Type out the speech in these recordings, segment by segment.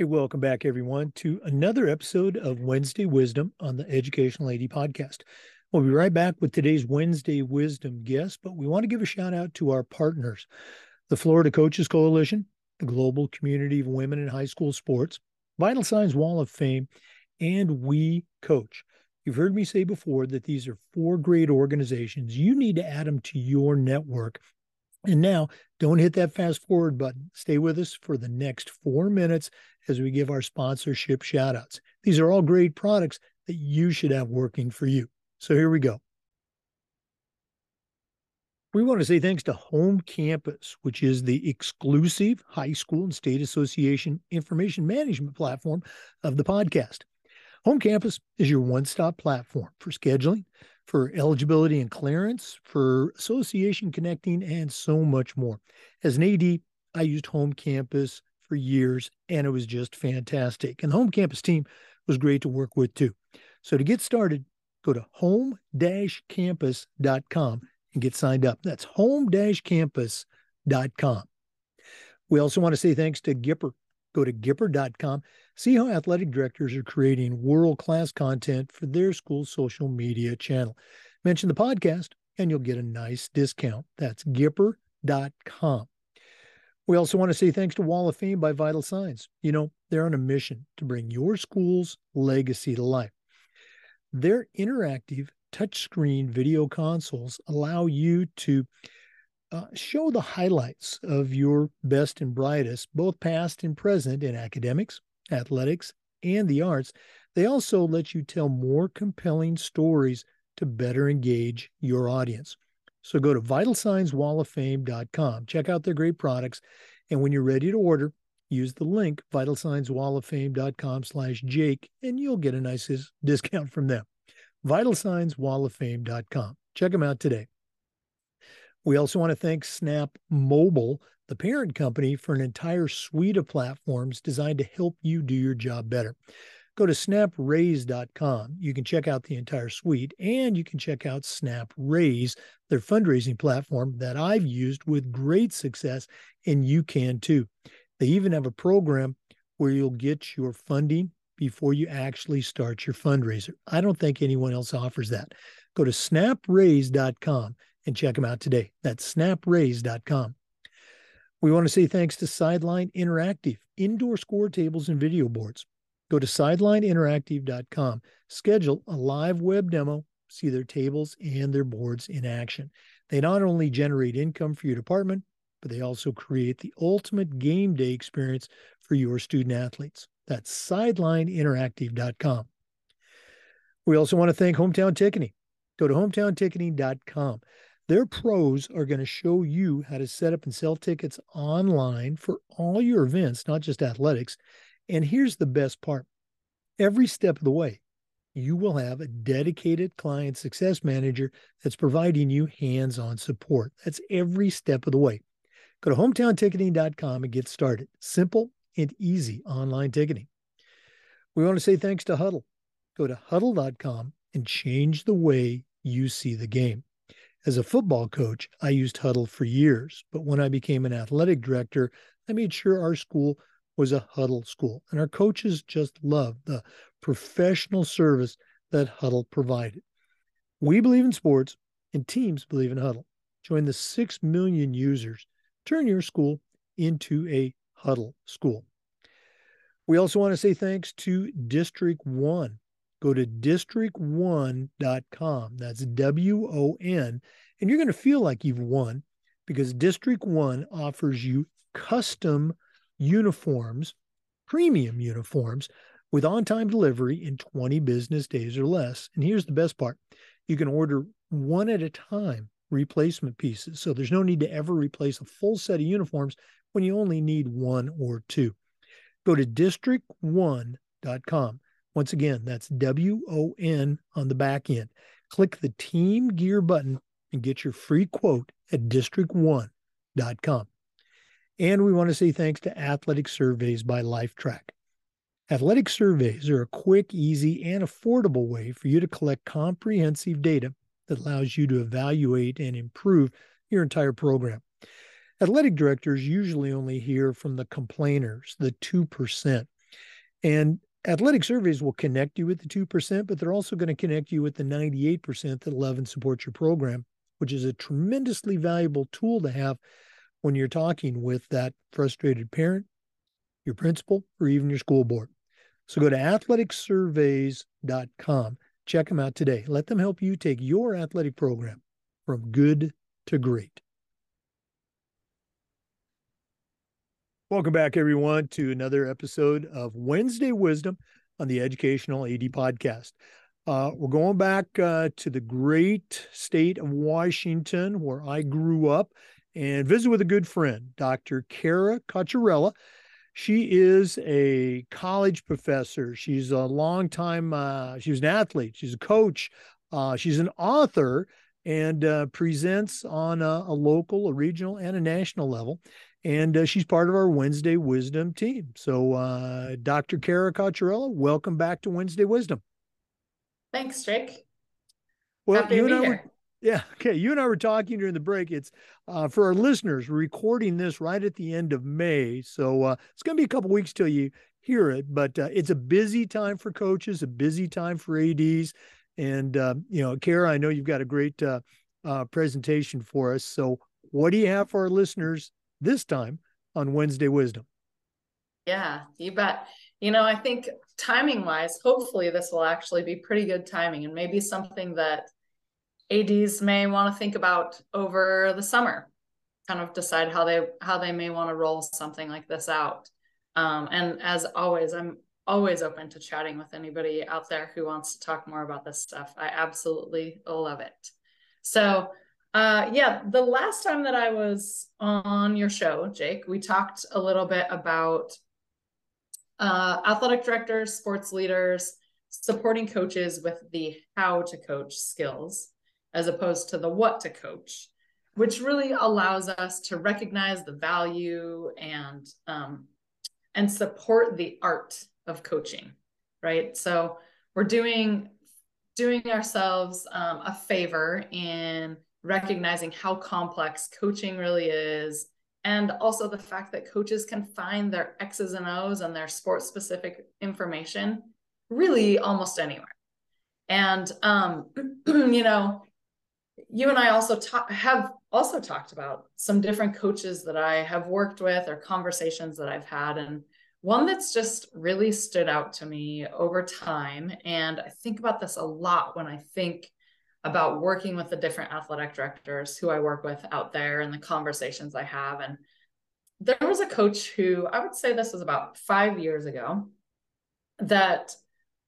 Hey, welcome back, everyone, to another episode of Wednesday Wisdom on the Educational AD Podcast. We'll be right back with today's Wednesday Wisdom guest, but we want to give a shout out to our partners the Florida Coaches Coalition, the Global Community of Women in High School Sports, Vital Signs Wall of Fame, and We Coach. You've heard me say before that these are four great organizations. You need to add them to your network and now, don't hit that fast forward button. Stay with us for the next four minutes as we give our sponsorship shout outs. These are all great products that you should have working for you. So here we go. We want to say thanks to Home Campus, which is the exclusive high school and state association information management platform of the podcast. Home Campus is your one stop platform for scheduling, for eligibility and clearance, for association connecting, and so much more. As an AD, I used Home Campus for years, and it was just fantastic. And the Home Campus team was great to work with too. So to get started, go to home-campus.com and get signed up. That's home-campus.com. We also want to say thanks to Gipper. Go to gipper.com See how athletic directors are creating world class content for their school's social media channel. Mention the podcast and you'll get a nice discount. That's gipper.com. We also want to say thanks to Wall of Fame by Vital Signs. You know, they're on a mission to bring your school's legacy to life. Their interactive touchscreen video consoles allow you to uh, show the highlights of your best and brightest, both past and present, in academics, athletics, and the arts, they also let you tell more compelling stories to better engage your audience. So go to vitalsignswalloffame.com, check out their great products, and when you're ready to order, use the link vitalsignswalloffame.com slash Jake, and you'll get a nice discount from them. vitalsignswalloffame.com. Check them out today. We also want to thank Snap Mobile the parent company for an entire suite of platforms designed to help you do your job better. Go to snapraise.com. You can check out the entire suite and you can check out Snap Raise, their fundraising platform that I've used with great success, and you can too. They even have a program where you'll get your funding before you actually start your fundraiser. I don't think anyone else offers that. Go to snapraise.com and check them out today. That's snapraise.com. We want to say thanks to Sideline Interactive, indoor score tables and video boards. Go to sidelineinteractive.com, schedule a live web demo, see their tables and their boards in action. They not only generate income for your department, but they also create the ultimate game day experience for your student athletes. That's sidelineinteractive.com. We also want to thank Hometown Ticketing. Go to hometownticketing.com. Their pros are going to show you how to set up and sell tickets online for all your events, not just athletics. And here's the best part every step of the way, you will have a dedicated client success manager that's providing you hands on support. That's every step of the way. Go to hometownticketing.com and get started. Simple and easy online ticketing. We want to say thanks to Hudl. Go to hudl.com and change the way you see the game. As a football coach, I used hudl for years, but when I became an athletic director, I made sure our school was a hudl school, and our coaches just loved the professional service that hudl provided. We believe in sports, and teams believe in hudl. Join the 6 million users. Turn your school into a huddle school. We also want to say thanks to District Won go to districtwon.com. That's W O N. And you're going to feel like you've won because District Won offers you custom uniforms, premium uniforms with on time delivery in 20 business days or less. And here's the best part you can order one at a time replacement pieces. So there's no need to ever replace a full set of uniforms when you only need one or two. Go to districtwon.com. Once again, that's W O N on the back end. Click the Team Gear button and get your free quote at districtwon.com. And we want to say thanks to Athletic Surveys by Lifetrack. Athletic surveys are a quick, easy, and affordable way for you to collect comprehensive data that allows you to evaluate and improve your entire program. Athletic directors usually only hear from the complainers, the 2%. And athletic surveys will connect you with the 2%, but they're also going to connect you with the 98% that love and support your program, which is a tremendously valuable tool to have when you're talking with that frustrated parent, your principal, or even your school board. So go to athleticsurveys.com. Check them out today. Let them help you take your athletic program from good to great. Welcome back, everyone, to another episode of Wednesday Wisdom on the Educational AD Podcast. Uh, we're going back uh, to the great state of Washington, where I grew up, and visit with a good friend, Dr. Cara Cocchiarella. She is a college professor. She's a long time, uh, she was an athlete, she's a coach, uh, she's an author, and uh, presents on a, a, local, a regional, and a national level and uh, she's part of our Wednesday Wisdom team. So, uh, Dr. Cara Cocchiarella, welcome back to Wednesday Wisdom. Thanks, Jake. Well, Happy you and I were, yeah, okay. You and I were talking during the break. It's uh, for our listeners. We're recording this right at the end of May, so uh, it's going to be a couple weeks till you hear it. But uh, it's a busy time for coaches, a busy time for ads, and uh, you know, Cara, I know you've got a great presentation for us. So, what do you have for our listeners this time on Wednesday Wisdom. Yeah, you bet. You know, I think timing wise, hopefully this will actually be pretty good timing and maybe something that ADs may want to think about over the summer, kind of decide how they how they may want to roll something like this out. Um, and as always, I'm always open to chatting with anybody out there who wants to talk more about this stuff. I absolutely love it. So uh, yeah, the last time that I was on your show, Jake, we talked a little bit about uh, athletic directors, sports leaders, supporting coaches with the how to coach skills as opposed to the what to coach, which really allows us to recognize the value and um, and support the art of coaching, right? So we're doing doing ourselves um, a favor in recognizing how complex coaching really is and also the fact that coaches can find their x's and o's and their sports specific information really almost anywhere. And um, you know you and i also have also talked about some different coaches that i have worked with or conversations that i've had and one that's just really stood out to me over time and i think about this a lot when i think about working with the different athletic directors who I work with out there and the conversations I have. And there was a coach who I would say this was about five years ago that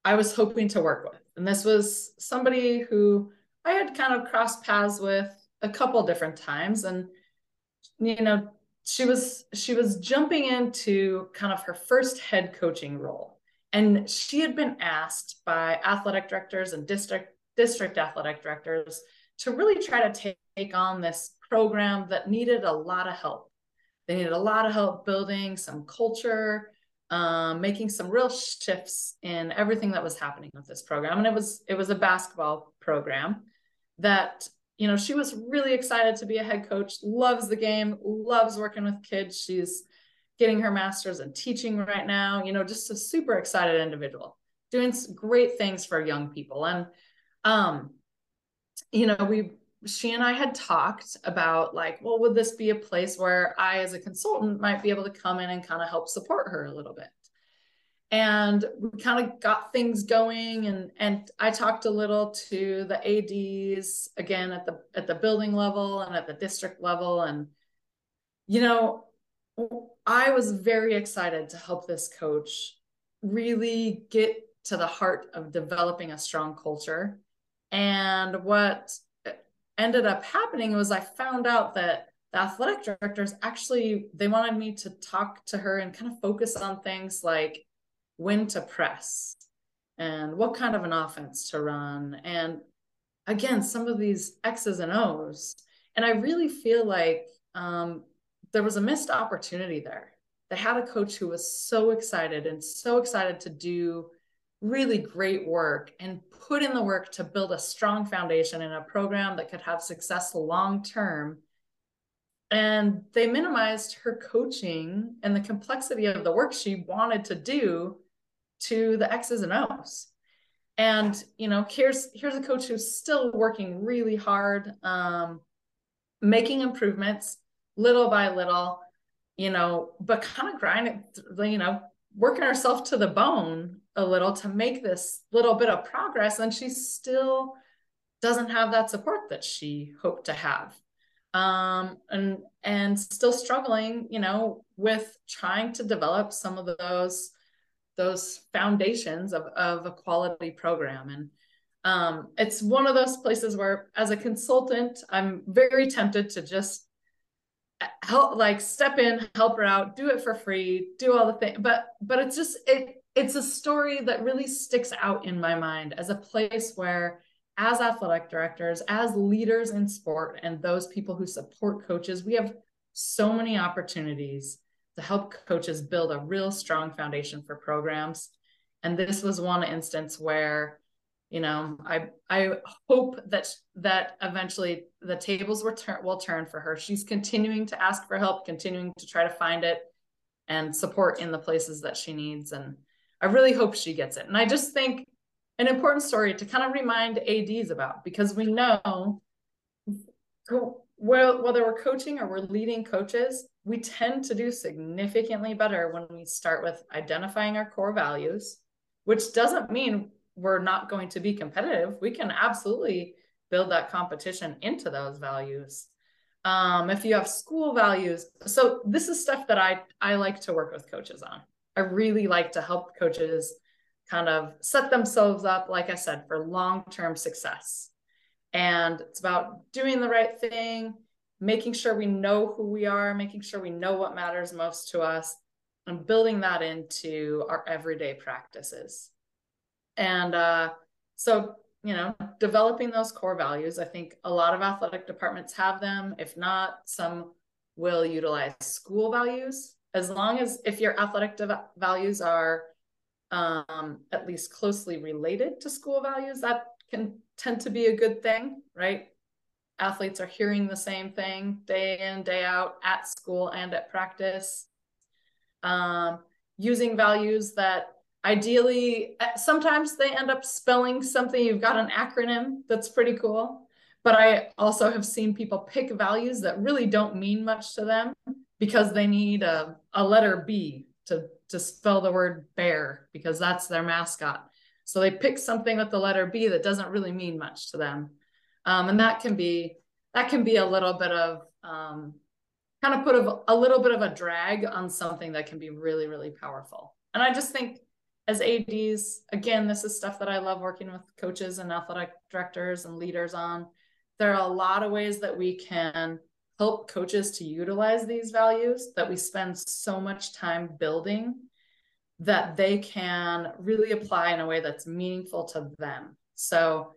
I was hoping to work with. And this was somebody who I had kind of crossed paths with a couple different times. And, you know, she was she was jumping into kind of her first head coaching role and she had been asked by athletic directors and district district athletic directors to really try to take on this program that needed a lot of help. They needed a lot of help building some culture, um, making some real shifts in everything that was happening with this program. And it was it was a basketball program that you know she was really excited to be a head coach. Loves the game, loves working with kids. She's getting her master's in teaching right now. You know, just a super excited individual, doing great things for young people. And um you know we she and I had talked about like, well, would this be a place where I, as a consultant, might be able to come in and kind of help support her a little bit? And we kind of got things going, and and I talked a little to the ads again at the at the building level and at the district level, and you know, I was very excited to help this coach really get to the heart of developing a strong culture and what ended up happening was I found out that the athletic directors actually they wanted me to talk to her and kind of focus on things like when to press and what kind of an offense to run. And again some of these x's and o's. And i really feel like um, there was a missed opportunity there. They had a coach who was so excited and so excited to do really great work and put in the work to build a strong foundation in a program that could have success long term. And they minimized her coaching and the complexity of the work she wanted to do to the X's and O's. And you know, here's here's a coach who's still working really hard, um, making improvements little by little, you know, but kind of grinding, you know, working ourselves to the bone a little to make this little bit of progress. And she still doesn't have that support that she hoped to have. Um, and and still struggling, you know, with trying to develop some of those those foundations of, of a quality program. And um, it's one of those places where as a consultant, I'm very tempted to just help like step in help her out do it for free do all the things but but it's just it it's a story that really sticks out in my mind as a place where as athletic directors as leaders in sport and those people who support coaches we have so many opportunities to help coaches build a real strong foundation for programs. And this was one instance where you know i i hope that that eventually the tables will turn will turn for her. She's continuing to ask for help continuing to try to find it and support in the places that she needs. And i really hope she gets it and i just think an important story to kind of remind ads about because we know whether we're coaching or we're leading coaches we tend to do significantly better when we start with identifying our core values which doesn't mean we're not going to be competitive, we can absolutely build that competition into those values. Um, if you have school values, so this is stuff that I I like to work with coaches on. I really like to help coaches kind of set themselves up, like I said, for long-term success. And it's about doing the right thing, making sure we know who we are, making sure we know what matters most to us, and building that into our everyday practices. And uh, so, you know, developing those core values, I think a lot of athletic departments have them. If not, some will utilize school values. As long as if your athletic values are um, at least closely related to school values, that can tend to be a good thing, right? Athletes are hearing the same thing day in, day out at school and at practice. Um, using values that ideally uh, sometimes they end up spelling something you've got an acronym that's pretty cool but i also have seen people pick values that really don't mean much to them because they need a, a letter b to to spell the word bear because that's their mascot. So they pick something with the letter b that doesn't really mean much to them. Um, and that can be that can be a little bit of um, kind of put a, a little bit of a drag on something that can be really really powerful. And i just think as ads again this is stuff that i love working with coaches and athletic directors and leaders on. There are a lot of ways that we can help coaches to utilize these values that we spend so much time building that they can really apply in a way that's meaningful to them. So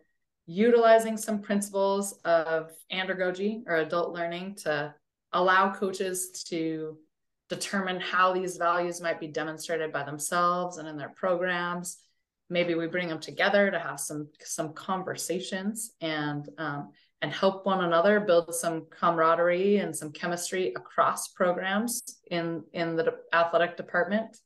utilizing some principles of andragogy or adult learning to allow coaches to determine how these values might be demonstrated by themselves and in their programs. Maybe we bring them together to have some some conversations and um, and help one another build some camaraderie and some chemistry across programs in in the athletic department.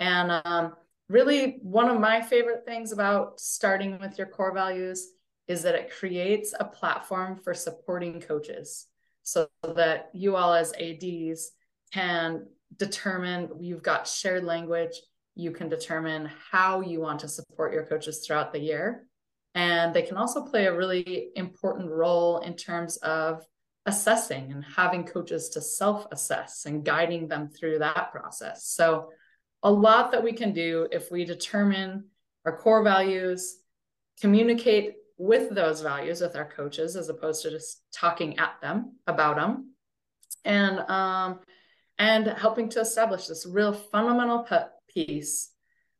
And um, really one of my favorite things about starting with your core values is that it creates a platform for supporting coaches so that you all as ads can determine you've got shared language you can determine how you want to support your coaches throughout the year and they can also play a really important role in terms of assessing and having coaches to self assess and guiding them through that process. So a lot that we can do if we determine our core values communicate with those values with our coaches as opposed to just talking at them about them and um, and helping to establish this real fundamental piece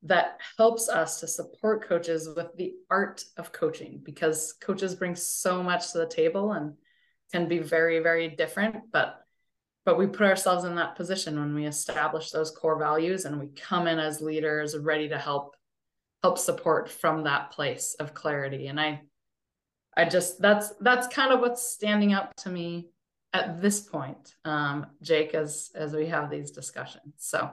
that helps us to support coaches with the art of coaching because coaches bring so much to the table and can be very very different but but we put ourselves in that position when we establish those core values and we come in as leaders ready to help help support from that place of clarity and i i just that's that's kind of what's standing out to me at this point, um, Jake, as as we have these discussions. So.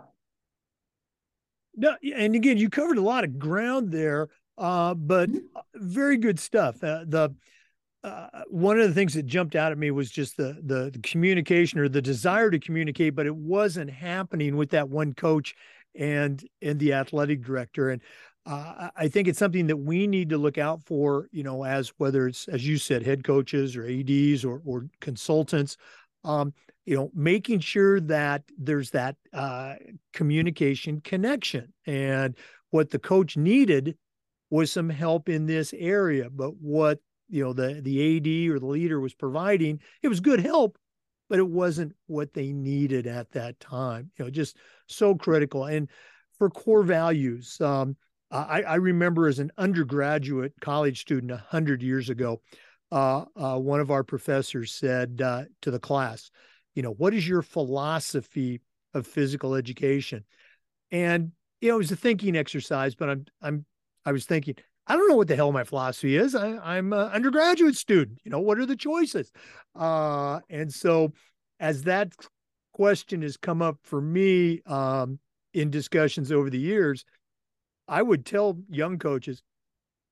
No, and again, you covered a lot of ground there, uh, but mm-hmm. very good stuff. Uh, the uh, one of the things that jumped out at me was just the, the, the communication or the desire to communicate, but it wasn't happening with that one coach and and the athletic director. And uh, I think it's something that we need to look out for. You know, as whether it's as you said, head coaches or ads or or consultants. Um, you know, making sure that there's that uh, communication connection. And what the coach needed was some help in this area, but what you know the the AD or the leader was providing. It was good help, but it wasn't what they needed at that time. You know, just so critical. And for core values, um, I, I, remember as an undergraduate college student a hundred years ago, uh, uh, one of our professors said uh, to the class, "You know, what is your philosophy of physical education?" And you know, it was a thinking exercise, but I'm I'm I was thinking, I don't know what the hell my philosophy is. I, am an undergraduate student. You know, what are the choices? Uh, and so, as that question has come up for me um, in discussions over the years, I would tell young coaches,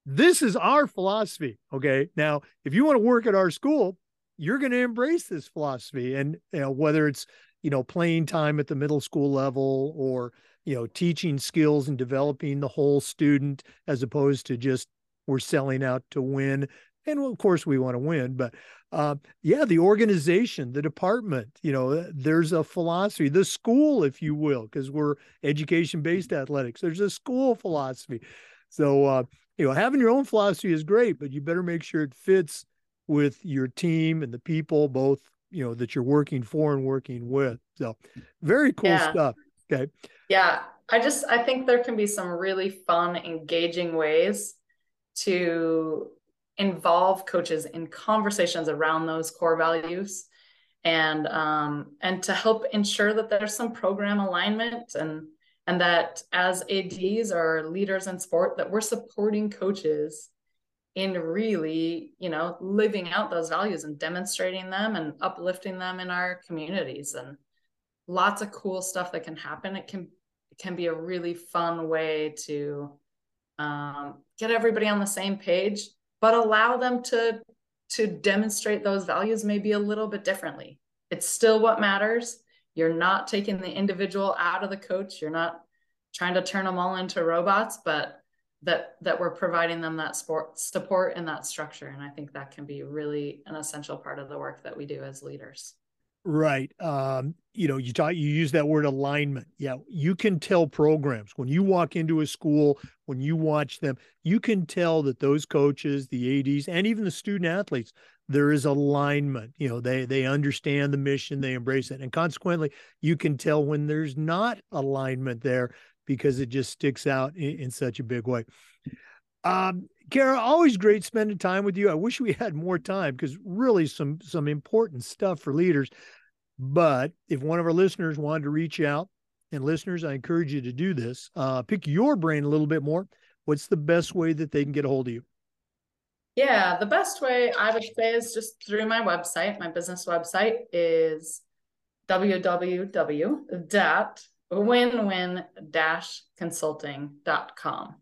this is our philosophy. Okay. Now, if you want to work at our school, you're going to embrace this philosophy. And you know, whether it's, you know, playing time at the middle school level or, you know teaching skills and developing the whole student as opposed to just we're selling out to win and of course we want to win but uh, yeah the organization the department you know there's a philosophy the school if you will because we're education based athletics there's a school philosophy so uh, you know having your own philosophy is great but you better make sure it fits with your team and the people both you know that you're working for and working with so very cool yeah. stuff Okay. Yeah. I just I think there can be some really fun, engaging ways to involve coaches in conversations around those core values and um, and to help ensure that there's some program alignment and and that as ads or leaders in sport that we're supporting coaches in really you know living out those values and demonstrating them and uplifting them in our communities and lots of cool stuff that can happen. It can it can be a really fun way to um, get everybody on the same page, but allow them to to demonstrate those values maybe a little bit differently. It's still what matters. You're not taking the individual out of the coach. You're not trying to turn them all into robots, but that that we're providing them that sport support and that structure. And I think that can be really an essential part of the work that we do as leaders. Right. Um, you know, you talk, you use that word alignment. Yeah. You can tell programs when you walk into a school, when you watch them, you can tell that those coaches, the ADs, and even the student athletes, there is alignment. You know, they they understand the mission, they embrace it. And consequently, you can tell when there's not alignment there because it just sticks out in, in such a big way. Um, Cara, always great spending time with you. I wish we had more time because really some some important stuff for leaders. But if one of our listeners wanted to reach out, and listeners, I encourage you to do this. Uh, pick your brain a little bit more. What's the best way that they can get a hold of you? Yeah, the best way I would say is just through my website. My business website is www.winwin-consulting.com.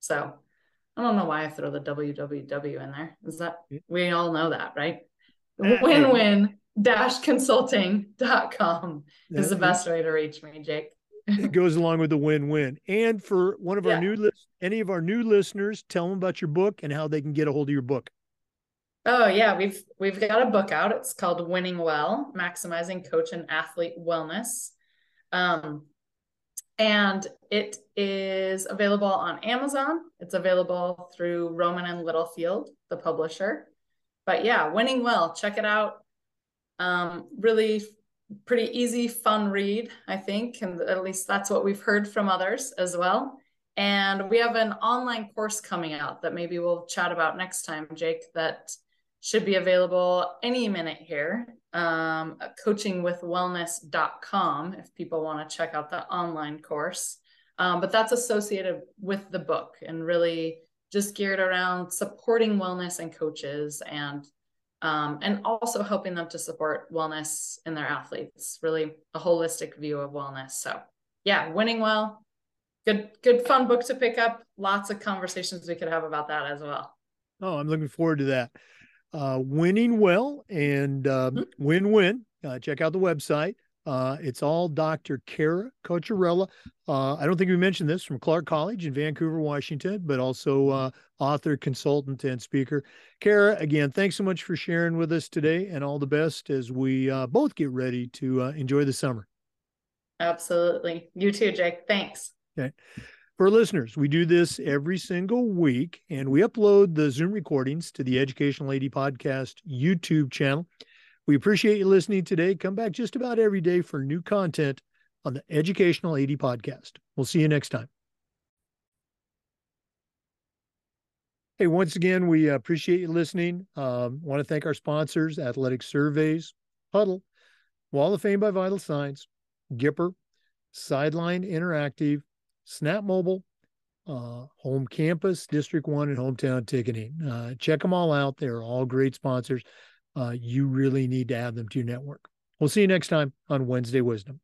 So I don't know why I throw the www in there. Is that we all know that, right? Win-win dash consulting.com is the best way to reach me, Jake. it goes along with the win-win. And for one of our yeah. new list, any of our new listeners, tell them about your book and how they can get a hold of your book. Oh yeah, we've we've got a book out. It's called Winning Well: Maximizing Coach and Athlete Wellness. Um, and it is available on Amazon. It's available through Rowman and Littlefield, the publisher. But yeah, Winning Well, check it out. Um, really pretty easy, fun read, I think. And at least that's what we've heard from others as well. And we have an online course coming out that maybe we'll chat about next time, Jake, that should be available any minute here. Um, coachingwithwellness.com if people want to check out the online course. Um, but that's associated with the book and really just geared around supporting wellness and coaches and um, and also helping them to support wellness in their athletes really a holistic view of wellness so yeah winning well good, good, fun book to pick up. Lots of conversations we could have about that as well. Oh, I'm looking forward to that. Uh, winning well and um, mm-hmm. win win. Uh, check out the website. Uh, it's all Dr. Cara. Uh, I don't think we mentioned this from Clark College in Vancouver, Washington, but also uh, author, consultant, and speaker. Cara, again, thanks so much for sharing with us today, and all the best as we uh, both get ready to uh, enjoy the summer. Absolutely. You too, Jake. Thanks. Okay. For listeners, we do this every single week, and we upload the Zoom recordings to the Educational AD Podcast YouTube channel. We appreciate you listening today. Come back just about every day for new content on the Educational AD Podcast. We'll see you next time. Hey, once again, we appreciate you listening. Um, want to thank our sponsors, Athletic Surveys, Hudl, Wall of Fame by Vital Signs, Gipper, Sideline Interactive, Snap Mobile, uh, Home Campus, District Won, and Hometown Ticketing. Uh, check them all out. They're all great sponsors uh, you really need to add them to your network. We'll see you next time on Wednesday Wisdom.